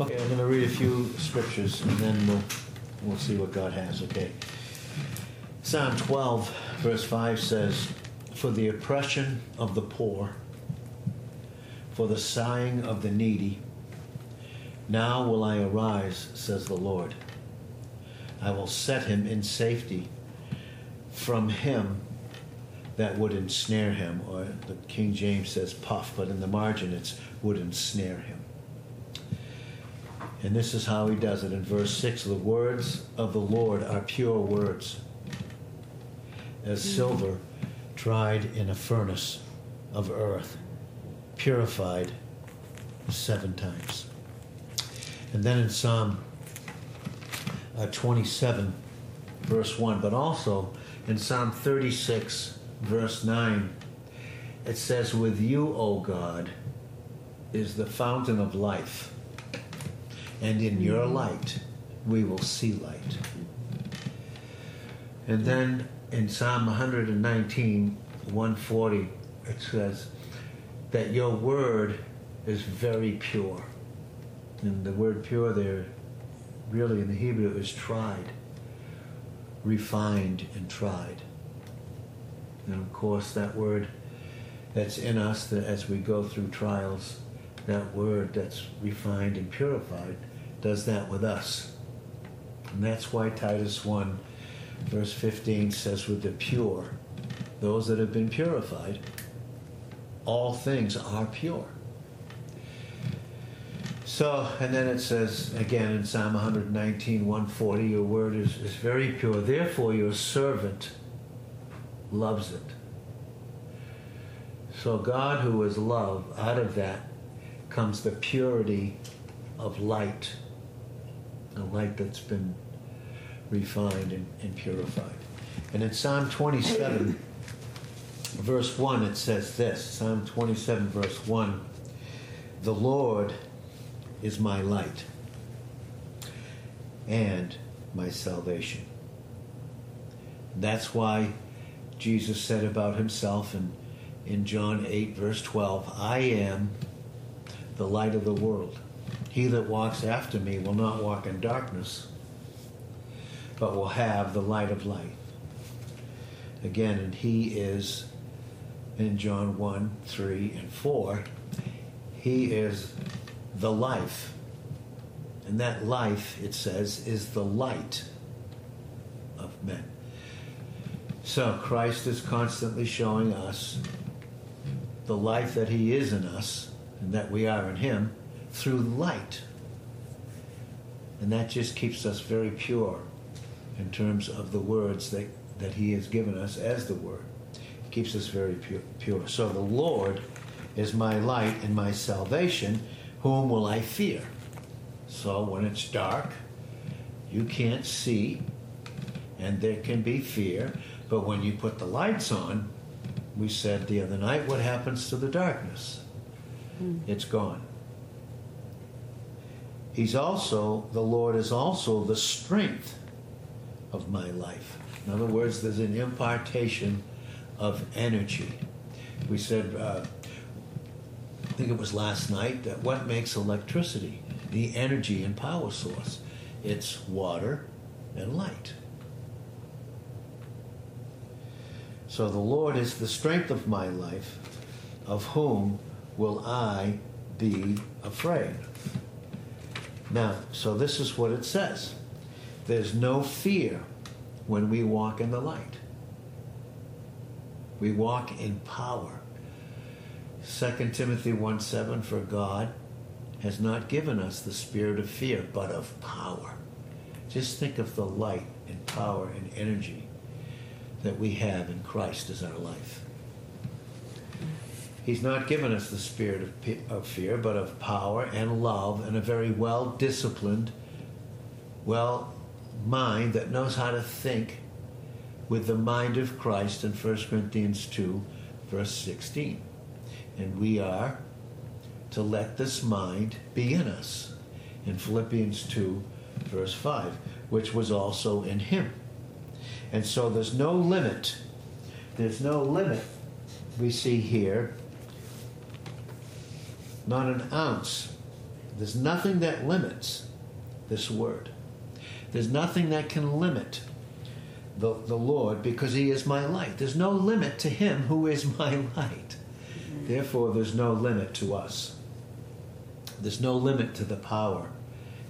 Okay, I'm going to read a few scriptures and then we'll, we'll see what God has, okay? Psalm 12, verse 5 says, For the oppression of the poor, for the sighing of the needy, now will I arise, says the Lord. I will set him in safety from him that would ensnare him, or the King James says puff, but in the margin it's would ensnare him. And this is how he does it. In verse 6 The words of the Lord are pure words, as silver tried in a furnace of earth, purified seven times. And then in Psalm uh, 27, verse 1, but also in Psalm 36, verse 9, it says, With you, O God, is the fountain of life, and in your mm-hmm. light we will see light. And then in Psalm 119, 140, it says that your word is very pure. And the word pure there, really in the Hebrew, is tried, refined, and tried. And of course, that word that's in us that as we go through trials, that word that's refined and purified does that with us. And that's why Titus 1, verse 15 says, with the pure, those that have been purified, all things are pure. So, and then it says again in Psalm 119, 140, your word is, is very pure. Therefore, your servant loves it. So, God, who is love, out of that comes the purity of light, a light that's been refined and, and purified. And in Psalm 27, verse 1, it says this Psalm 27, verse 1 The Lord is my light and my salvation. That's why Jesus said about himself in, in John 8, verse 12, I am the light of the world. He that walks after me will not walk in darkness, but will have the light of life. Again, and he is in John 1, 3, and 4, he is the life. And that life, it says, is the light of men. So Christ is constantly showing us the life that he is in us and that we are in him through light. And that just keeps us very pure in terms of the words that, that he has given us as the word. It keeps us very pure, pure. So the Lord is my light and my salvation. Whom will I fear? So when it's dark, you can't see, and there can be fear. But when you put the lights on, we said the other night, what happens to the darkness? Mm. It's gone. He's also, the Lord is also the strength of my life. In other words, there's an impartation of energy. We said, uh, I think it was last night, that what makes electricity? The energy and power source. It's water and light. So the Lord is the strength of my life, of whom will I be afraid? Now, so this is what it says there's no fear when we walk in the light, we walk in power. 2 Timothy 1 7 For God has not given us the spirit of fear, but of power. Just think of the light and power and energy that we have in Christ as our life. He's not given us the spirit of, of fear, but of power and love and a very well disciplined, well mind that knows how to think with the mind of Christ in 1 Corinthians 2, verse 16. And we are to let this mind be in us in Philippians 2, verse 5, which was also in him. And so there's no limit. There's no limit we see here not an ounce There's nothing that limits this word. There's nothing that can limit the, the Lord because he is my light. There's no limit to him who is my light. Therefore, there's no limit to us. There's no limit to the power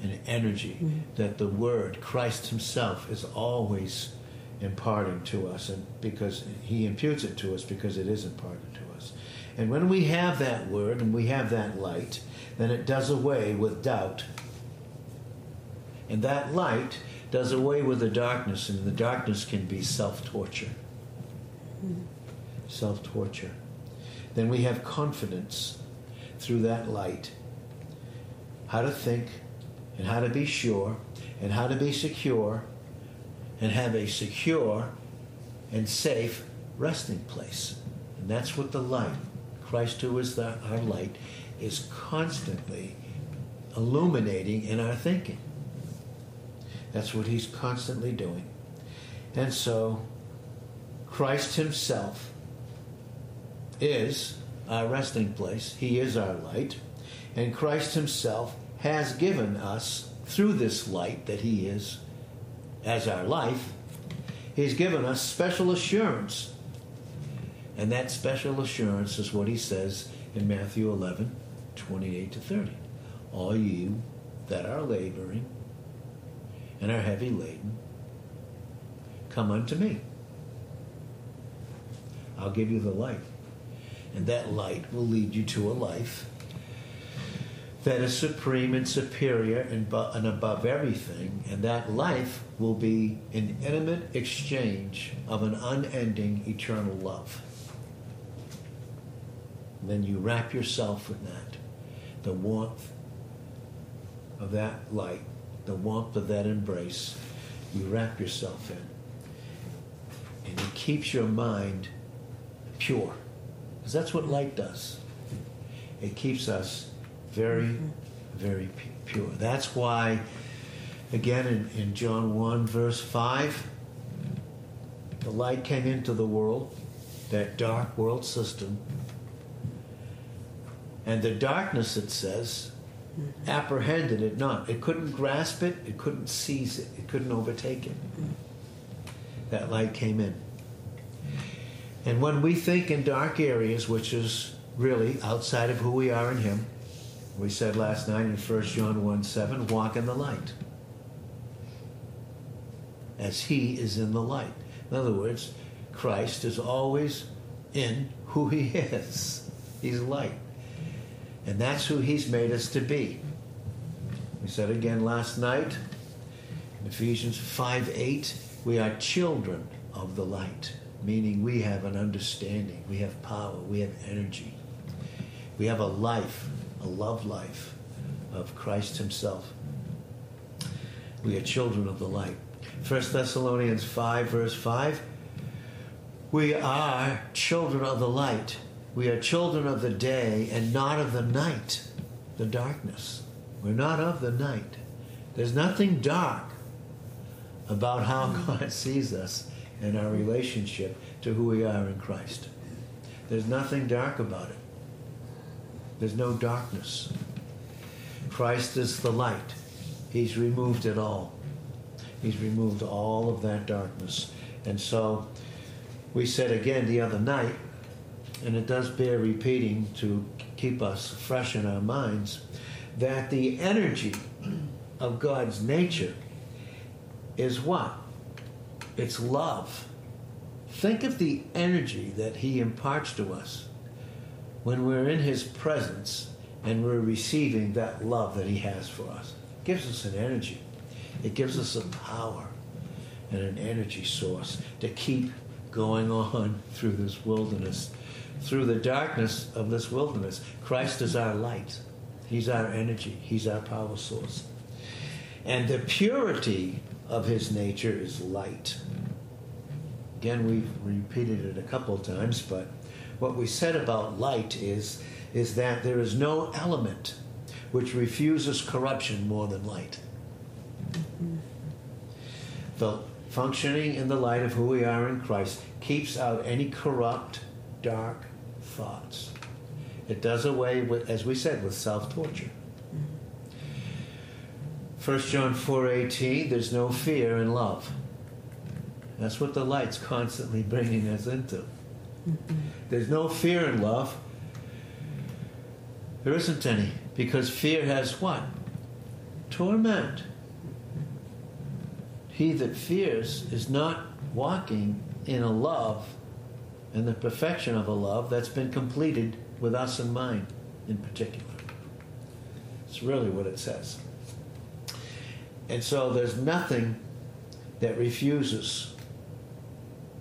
and energy mm-hmm. that the Word, Christ Himself, is always imparting to us, and because He imputes it to us because it is imparted to us. And when we have that Word and we have that light, then it does away with doubt. And that light does away with the darkness, and the darkness can be self torture. Mm-hmm. Self torture. Then we have confidence through that light. How to think, and how to be sure, and how to be secure, and have a secure and safe resting place. And that's what the light, Christ who is the, our light, is constantly illuminating in our thinking. That's what he's constantly doing. And so, Christ himself is our resting place. He is our light. And Christ himself has given us, through this light that He is as our life, He's given us special assurance. And that special assurance is what He says in Matthew 11 28 to 30. All you that are laboring and are heavy laden, come unto me. I'll give you the light. And that light will lead you to a life that is supreme and superior and, and above everything, and that life will be an intimate exchange of an unending eternal love. And then you wrap yourself in that, the warmth of that light, the warmth of that embrace. You wrap yourself in, and it keeps your mind pure, because that's what light does. It keeps us very, mm-hmm. very pure. That's why, again, in, in John 1, verse 5, the light came into the world, that dark world system. And the darkness, it says, apprehended it not. It couldn't grasp it, it couldn't seize it, it couldn't overtake it. That light came in. And when we think in dark areas, which is really outside of who we are in Him, we said last night in 1 John 1 7, walk in the light. As he is in the light. In other words, Christ is always in who he is. He's light. And that's who he's made us to be. We said again last night in Ephesians 5 8, we are children of the light, meaning we have an understanding, we have power, we have energy, we have a life a love life of Christ Himself. We are children of the light. 1 Thessalonians 5, verse 5 We are children of the light. We are children of the day and not of the night, the darkness. We're not of the night. There's nothing dark about how God sees us and our relationship to who we are in Christ. There's nothing dark about it. There's no darkness. Christ is the light. He's removed it all. He's removed all of that darkness. And so we said again the other night, and it does bear repeating to keep us fresh in our minds, that the energy of God's nature is what? It's love. Think of the energy that He imparts to us when we're in His presence and we're receiving that love that He has for us. It gives us an energy, it gives us a power and an energy source to keep going on through this wilderness, through the darkness of this wilderness. Christ is our light, He's our energy, He's our power source. And the purity of His nature is light. Again, we've repeated it a couple times, but what we said about light is, is that there is no element which refuses corruption more than light. The functioning in the light of who we are in Christ keeps out any corrupt, dark thoughts. It does away with, as we said, with self torture. 1 John 4:18, there's no fear in love. That's what the light's constantly bringing us into. There's no fear in love. There isn't any because fear has what? Torment. He that fears is not walking in a love and the perfection of a love that's been completed with us in mind in particular. It's really what it says. And so there's nothing that refuses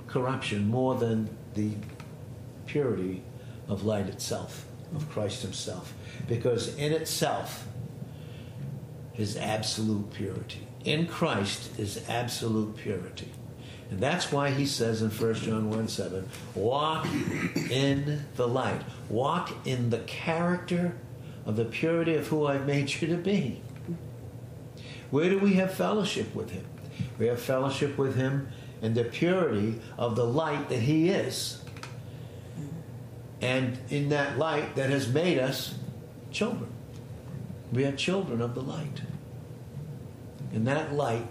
corruption more than the purity of light itself, of Christ Himself. Because in itself is absolute purity. In Christ is absolute purity. And that's why he says in 1 John 1 7, walk in the light. Walk in the character of the purity of who I've made you to be. Where do we have fellowship with him? We have fellowship with him in the purity of the light that he is. And in that light that has made us children. We are children of the light. And that light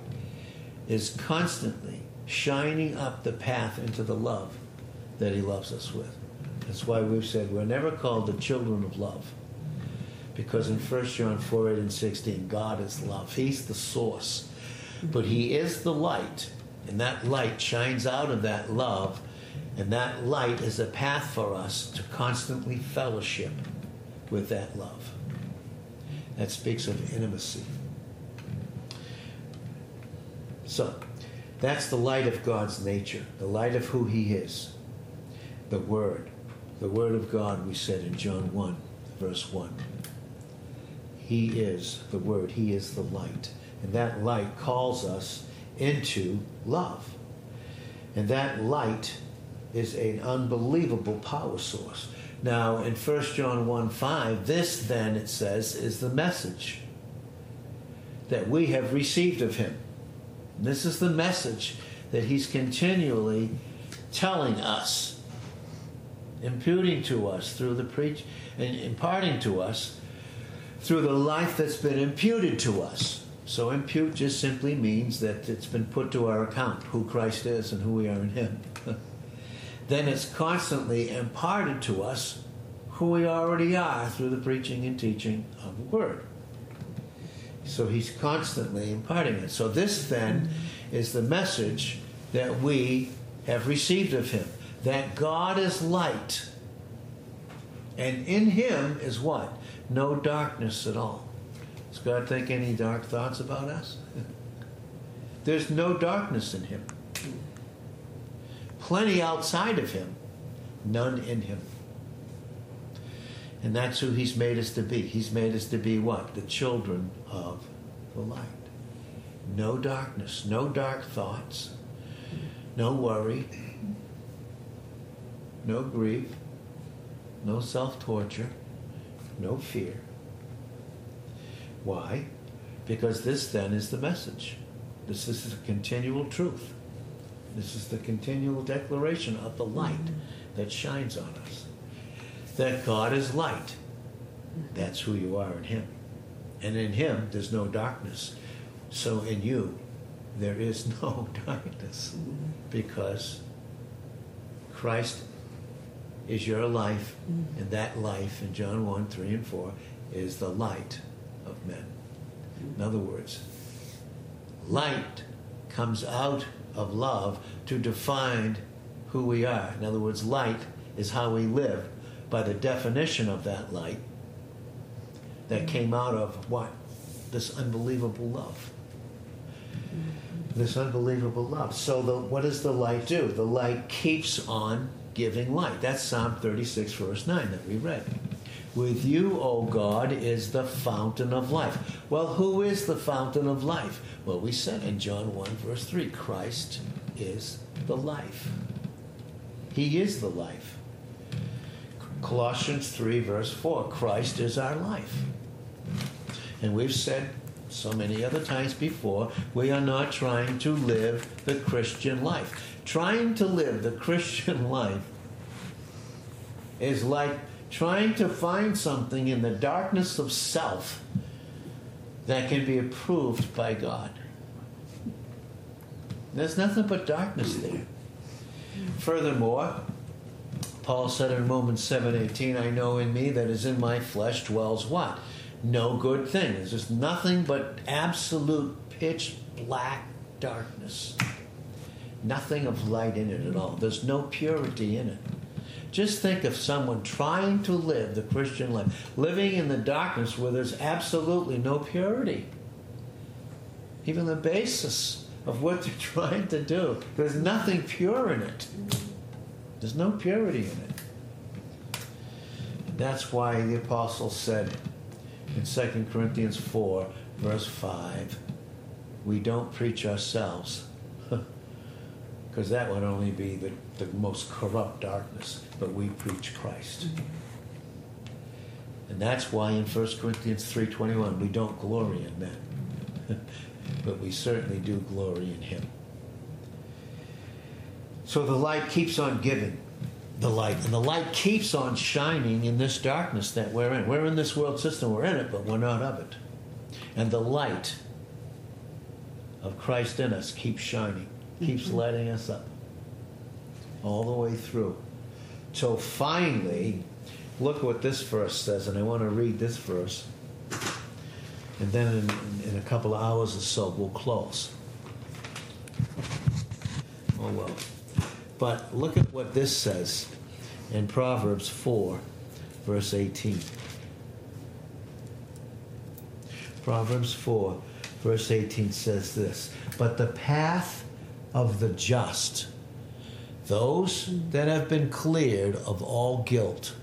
is constantly shining up the path into the love that He loves us with. That's why we've said we're never called the children of love. Because in 1 John 4 8 and 16, God is love. He's the source. But He is the light. And that light shines out of that love. And that light is a path for us to constantly fellowship with that love. That speaks of intimacy. So, that's the light of God's nature, the light of who He is. The Word. The Word of God, we said in John 1, verse 1. He is the Word, He is the light. And that light calls us into love. And that light is an unbelievable power source. Now, in 1 John 1 5, this then, it says, is the message that we have received of Him. This is the message that he's continually telling us, imputing to us through the preach and imparting to us through the life that's been imputed to us. So impute just simply means that it's been put to our account who Christ is and who we are in him. then it's constantly imparted to us who we already are through the preaching and teaching of the word. So he's constantly imparting it. So this then is the message that we have received of him that God is light. And in him is what? No darkness at all. Does God think any dark thoughts about us? There's no darkness in him. Plenty outside of him, none in him. And that's who he's made us to be. He's made us to be what? The children of the light. No darkness, no dark thoughts, no worry, no grief, no self torture, no fear. Why? Because this then is the message. This is the continual truth. This is the continual declaration of the light that shines on us that God is light. That's who you are in Him. And in Him, there's no darkness. So in you, there is no darkness because Christ is your life, and that life in John 1 3 and 4 is the light of men. In other words, light comes out of love to define who we are. In other words, light is how we live by the definition of that light that came out of what? This unbelievable love. This unbelievable love. So, the, what does the light do? The light keeps on giving light. That's Psalm 36, verse 9 that we read. With you, O God, is the fountain of life. Well, who is the fountain of life? Well, we said in John 1, verse 3 Christ is the life. He is the life. Colossians 3, verse 4 Christ is our life. And we've said so many other times before, we are not trying to live the Christian life. Trying to live the Christian life is like trying to find something in the darkness of self that can be approved by God. There's nothing but darkness there. Furthermore, Paul said in Romans 7:18, I know in me that is in my flesh dwells what? No good thing. There's just nothing but absolute pitch black darkness. Nothing of light in it at all. There's no purity in it. Just think of someone trying to live the Christian life, living in the darkness where there's absolutely no purity. Even the basis of what they're trying to do, there's nothing pure in it. There's no purity in it. That's why the apostle said in 2 Corinthians 4, verse 5, we don't preach ourselves. Because that would only be the, the most corrupt darkness, but we preach Christ. And that's why in 1 Corinthians 3.21 we don't glory in men. but we certainly do glory in him. So the light keeps on giving the light, and the light keeps on shining in this darkness that we're in. We're in this world system, we're in it, but we're not of it. And the light of Christ in us keeps shining, keeps mm-hmm. lighting us up all the way through. So finally, look what this verse says, and I want to read this verse. And then in, in a couple of hours or so, we'll close. Oh well. But look at what this says in Proverbs 4, verse 18. Proverbs 4, verse 18 says this But the path of the just, those that have been cleared of all guilt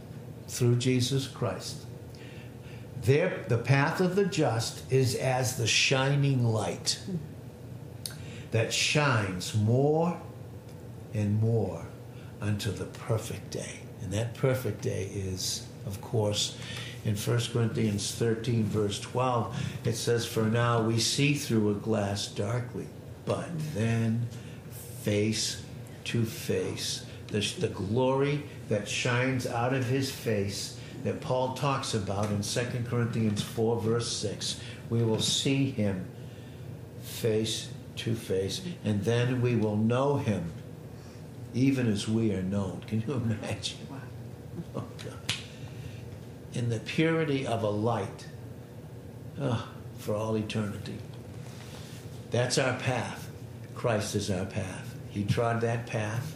through Jesus Christ, the path of the just is as the shining light that shines more and more unto the perfect day. And that perfect day is, of course, in 1 Corinthians 13, verse 12, it says, For now we see through a glass darkly, but then face to face. The, the glory that shines out of his face that Paul talks about in 2 Corinthians 4, verse 6. We will see him face to face, and then we will know him even as we are known. Can you imagine? Oh, God. In the purity of a light oh, for all eternity. That's our path. Christ is our path. He trod that path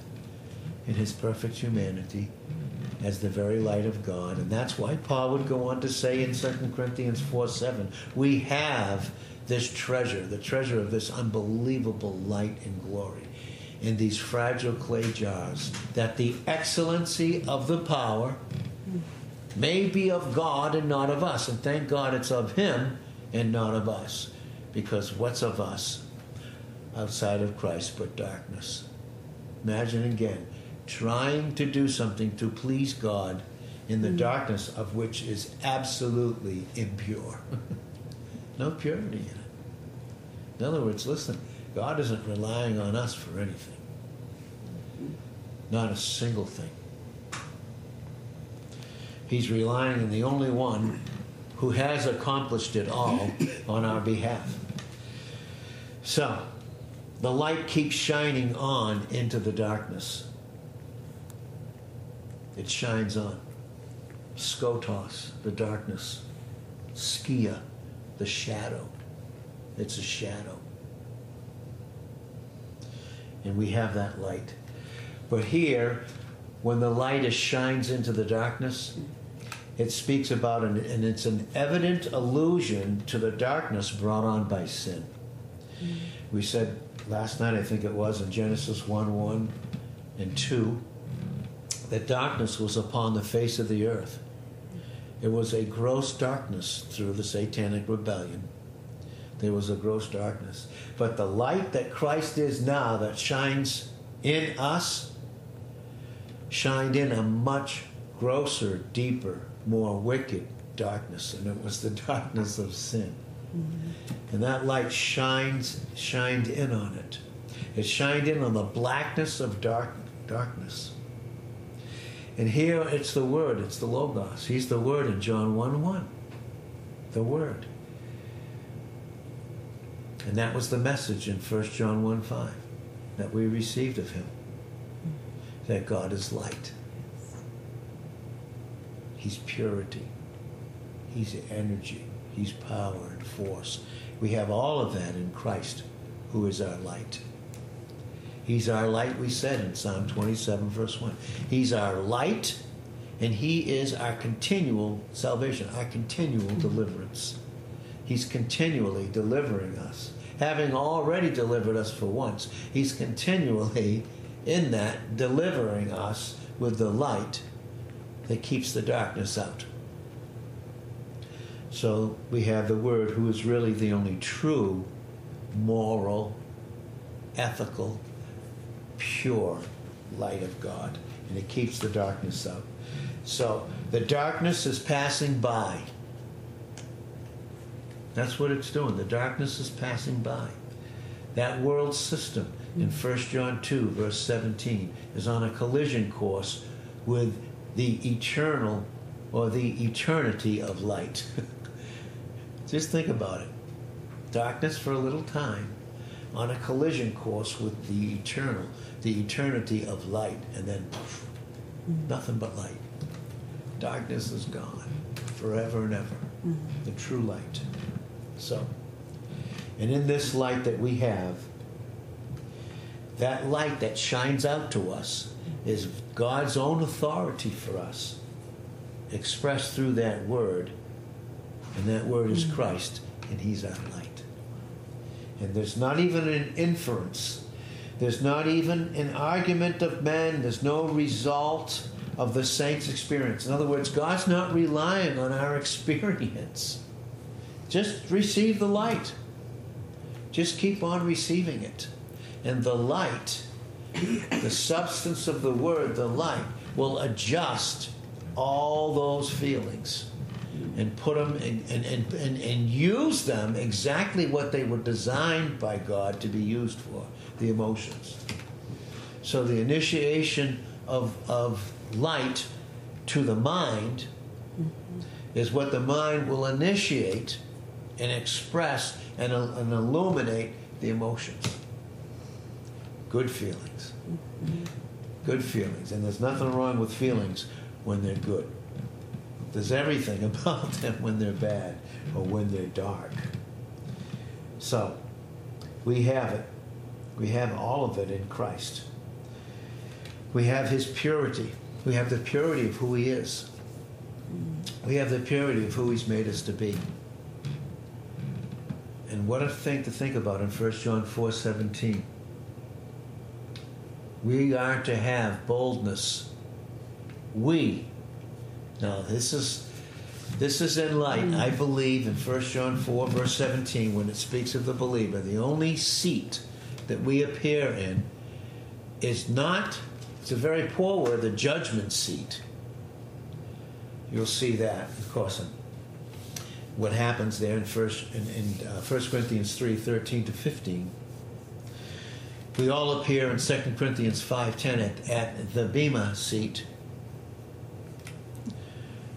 in his perfect humanity as the very light of God. And that's why Paul would go on to say in 2 Corinthians 4 7, we have this treasure, the treasure of this unbelievable light and glory in these fragile clay jars, that the excellency of the power may be of God and not of us. And thank God it's of Him and not of us. Because what's of us outside of Christ but darkness? Imagine again trying to do something to please God in the mm. darkness of which is absolutely impure. no purity in it. In other words, listen, God isn't relying on us for anything. Not a single thing. He's relying on the only one who has accomplished it all on our behalf. So, the light keeps shining on into the darkness. It shines on. Skotos, the darkness. Skia, the shadow. It's a shadow and we have that light. But here, when the light is, shines into the darkness, it speaks about, an, and it's an evident allusion to the darkness brought on by sin. We said last night, I think it was, in Genesis 1 1 and 2, that darkness was upon the face of the earth. It was a gross darkness through the satanic rebellion there was a gross darkness. But the light that Christ is now, that shines in us, shined in a much grosser, deeper, more wicked darkness, and it was the darkness of sin. Mm-hmm. And that light shines, shined in on it. It shined in on the blackness of dark, darkness. And here it's the Word, it's the Logos. He's the Word in John 1 1. The Word And that was the message in 1 John 1 5 that we received of him that God is light. He's purity. He's energy. He's power and force. We have all of that in Christ, who is our light. He's our light, we said in Psalm 27, verse 1. He's our light, and He is our continual salvation, our continual deliverance. He's continually delivering us. Having already delivered us for once, He's continually in that delivering us with the light that keeps the darkness out. So we have the Word, who is really the only true, moral, ethical, pure light of God, and it keeps the darkness out. So the darkness is passing by. That's what it's doing. The darkness is passing by. That world system in 1 John 2, verse 17, is on a collision course with the eternal or the eternity of light. Just think about it. Darkness for a little time on a collision course with the eternal, the eternity of light, and then poof, nothing but light. Darkness is gone forever and ever. The true light. So, and in this light that we have, that light that shines out to us is God's own authority for us, expressed through that word. And that word is hmm. Christ, and He's our light. And there's not even an inference, there's not even an argument of men, there's no result of the saints' experience. In other words, God's not relying on our experience. Just receive the light. Just keep on receiving it. And the light, the substance of the word, the light, will adjust all those feelings and put them in, and, and, and, and use them exactly what they were designed by God to be used for the emotions. So the initiation of, of light to the mind is what the mind will initiate and express and, and illuminate the emotions. Good feelings. Good feelings. And there's nothing wrong with feelings when they're good. There's everything about them when they're bad or when they're dark. So, we have it. We have all of it in Christ. We have His purity. We have the purity of who He is. We have the purity of who He's made us to be. And what a thing to think about in 1 John 4 17. We are to have boldness. We. Now this is this is in light, I mm. believe, in 1 John 4, verse 17, when it speaks of the believer. The only seat that we appear in is not, it's a very poor word, the judgment seat. You'll see that, of course, what happens there in first in, in uh, 1 Corinthians 3 13 to 15. We all appear in 2 Corinthians 5:10 at, at the Bema seat.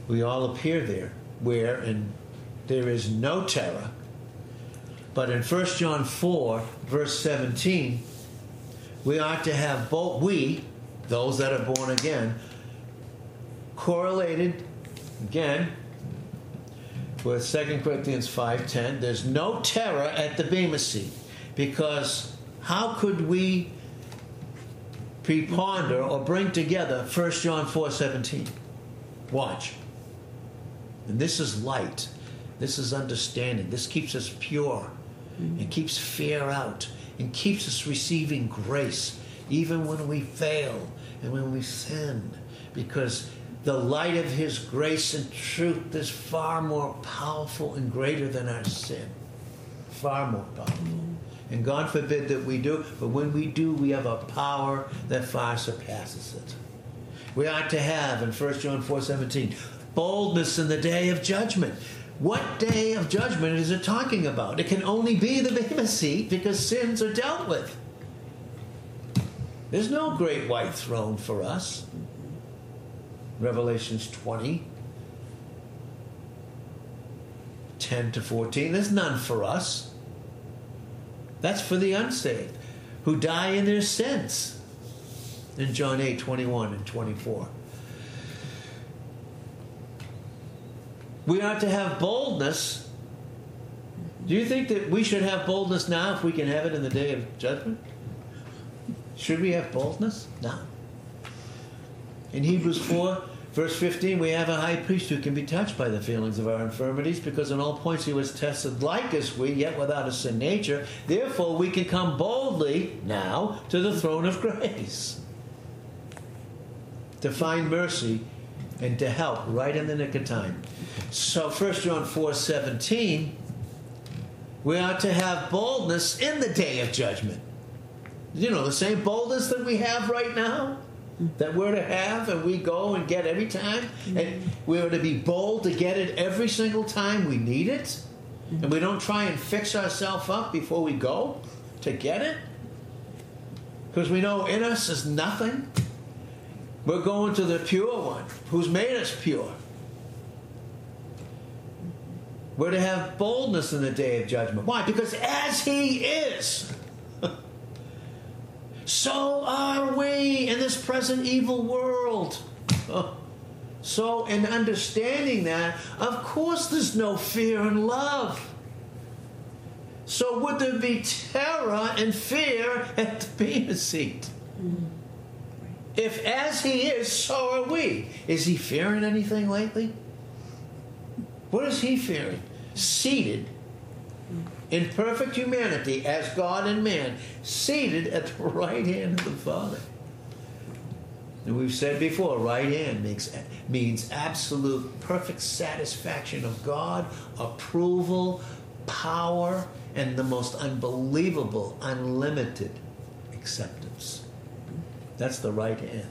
We all appear there, where and there is no terror. But in 1 John 4, verse 17, we ought to have both we, those that are born again, correlated again with 2 Corinthians 5:10. There's no terror at the Bema seat because how could we preponder or bring together 1 John 4:17? Watch. And this is light. This is understanding. This keeps us pure. Mm-hmm. It keeps fear out and keeps us receiving grace even when we fail and when we sin because the light of his grace and truth is far more powerful and greater than our sin. Far more powerful. And God forbid that we do, but when we do, we have a power that far surpasses it. We ought to have in 1 John 4 17 boldness in the day of judgment. What day of judgment is it talking about? It can only be the Bema seat because sins are dealt with. There's no great white throne for us. Revelations 20, 10 to 14. There's none for us. That's for the unsaved who die in their sins. In John 8 21 and 24. We are to have boldness. Do you think that we should have boldness now if we can have it in the day of judgment? Should we have boldness? No. In Hebrews 4, verse 15, we have a high priest who can be touched by the feelings of our infirmities because in all points he was tested like as we, yet without a sin nature. Therefore, we can come boldly now to the throne of grace to find mercy and to help right in the nick of time. So 1 John 4 17, we ought to have boldness in the day of judgment. You know, the same boldness that we have right now that we're to have and we go and get every time and we're to be bold to get it every single time we need it. And we don't try and fix ourselves up before we go to get it because we know in us is nothing. We're going to the pure one who's made us pure. We're to have boldness in the day of judgment. Why? Because as he is so are we in this present evil world. So, in understanding that, of course, there's no fear and love. So, would there be terror and fear at the Bema seat? Mm-hmm. If, as he is, so are we. Is he fearing anything lately? What is he fearing? Seated in perfect humanity as God and man, seated at the right hand of the Father. And we've said before, right hand makes, means absolute perfect satisfaction of God, approval, power, and the most unbelievable, unlimited acceptance. That's the right hand.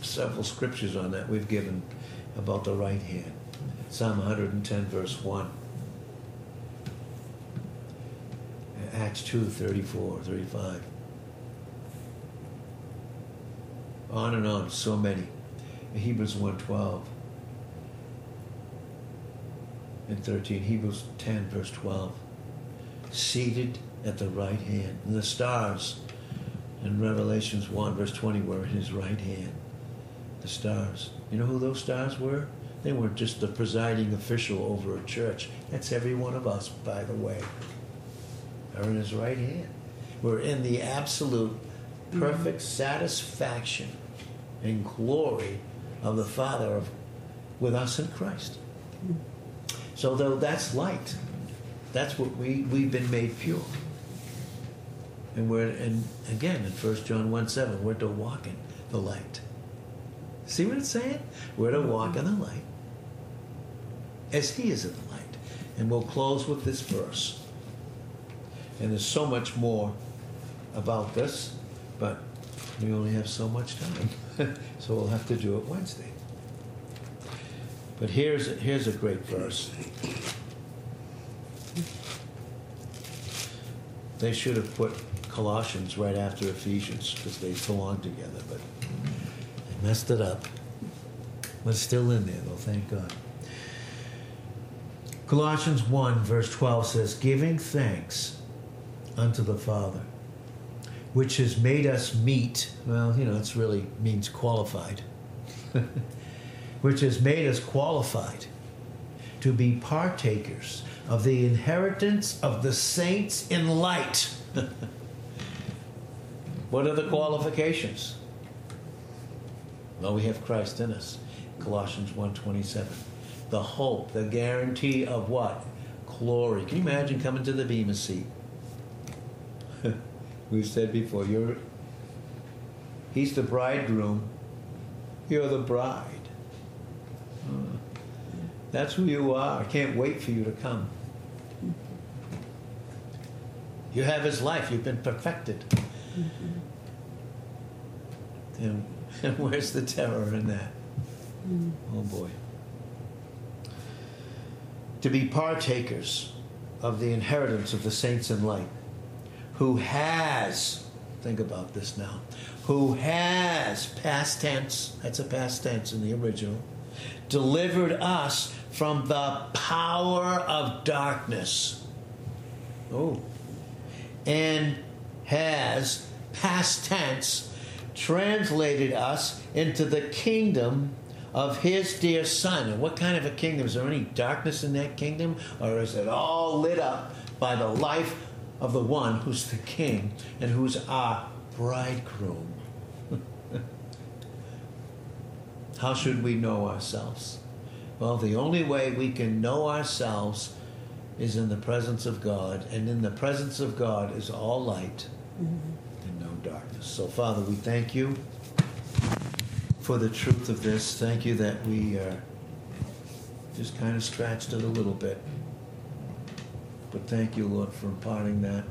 Several scriptures on that we've given about the right hand. Psalm 110, verse 1. Acts 2, 34, 35. On and on, so many. Hebrews 1, 12 and 13. Hebrews 10, verse 12. Seated at the right hand. And the stars in Revelations 1, verse 20 were in his right hand. The stars. You know who those stars were? They weren't just the presiding official over a church. That's every one of us, by the way. Are in his right hand. We're in the absolute perfect mm-hmm. satisfaction and glory of the Father of, with us in Christ. Mm-hmm. So though that's light, that's what we, we've been made pure. And we're and again in 1 John 1 7, we're to walk in the light. See what it's saying? We're to walk in the light as he is in the light. And we'll close with this verse. And there's so much more about this, but we only have so much time. so we'll have to do it Wednesday. But here's, here's a great verse. They should have put Colossians right after Ephesians because they belong together, but messed it up. But it's still in there, though, thank God. Colossians 1, verse 12 says, Giving thanks unto the Father, which has made us meet. Well, you know, it's really means qualified. which has made us qualified to be partakers of the inheritance of the saints in light. what are the qualifications? Well, we have Christ in us. Colossians 1:27 the hope, the guarantee of what? Glory. Can you imagine coming to the Bema seat? We've said before, you're he's the bridegroom, you're the bride. That's who you are. I can't wait for you to come. You have his life, you've been perfected. Mm-hmm. And, and, where's the terror in that? Mm. Oh boy to be partakers of the inheritance of the saints in light, who has, think about this now, who has, past tense, that's a past tense in the original, delivered us from the power of darkness. Oh. And has, past tense, translated us into the kingdom of his dear son. And what kind of a kingdom? Is there any darkness in that kingdom? Or is it all lit up by the life of the one who's the king and who's our bridegroom? How should we know ourselves? Well, the only way we can know ourselves is in the presence of God, and in the presence of God is all light mm-hmm. Darkness. So, Father, we thank you for the truth of this. Thank you that we uh, just kind of scratched it a little bit. But thank you, Lord, for imparting that.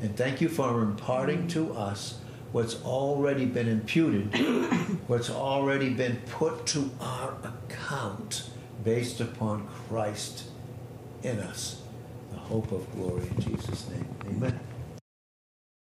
And thank you for imparting to us what's already been imputed, what's already been put to our account based upon Christ in us, the hope of glory in Jesus' name. Amen.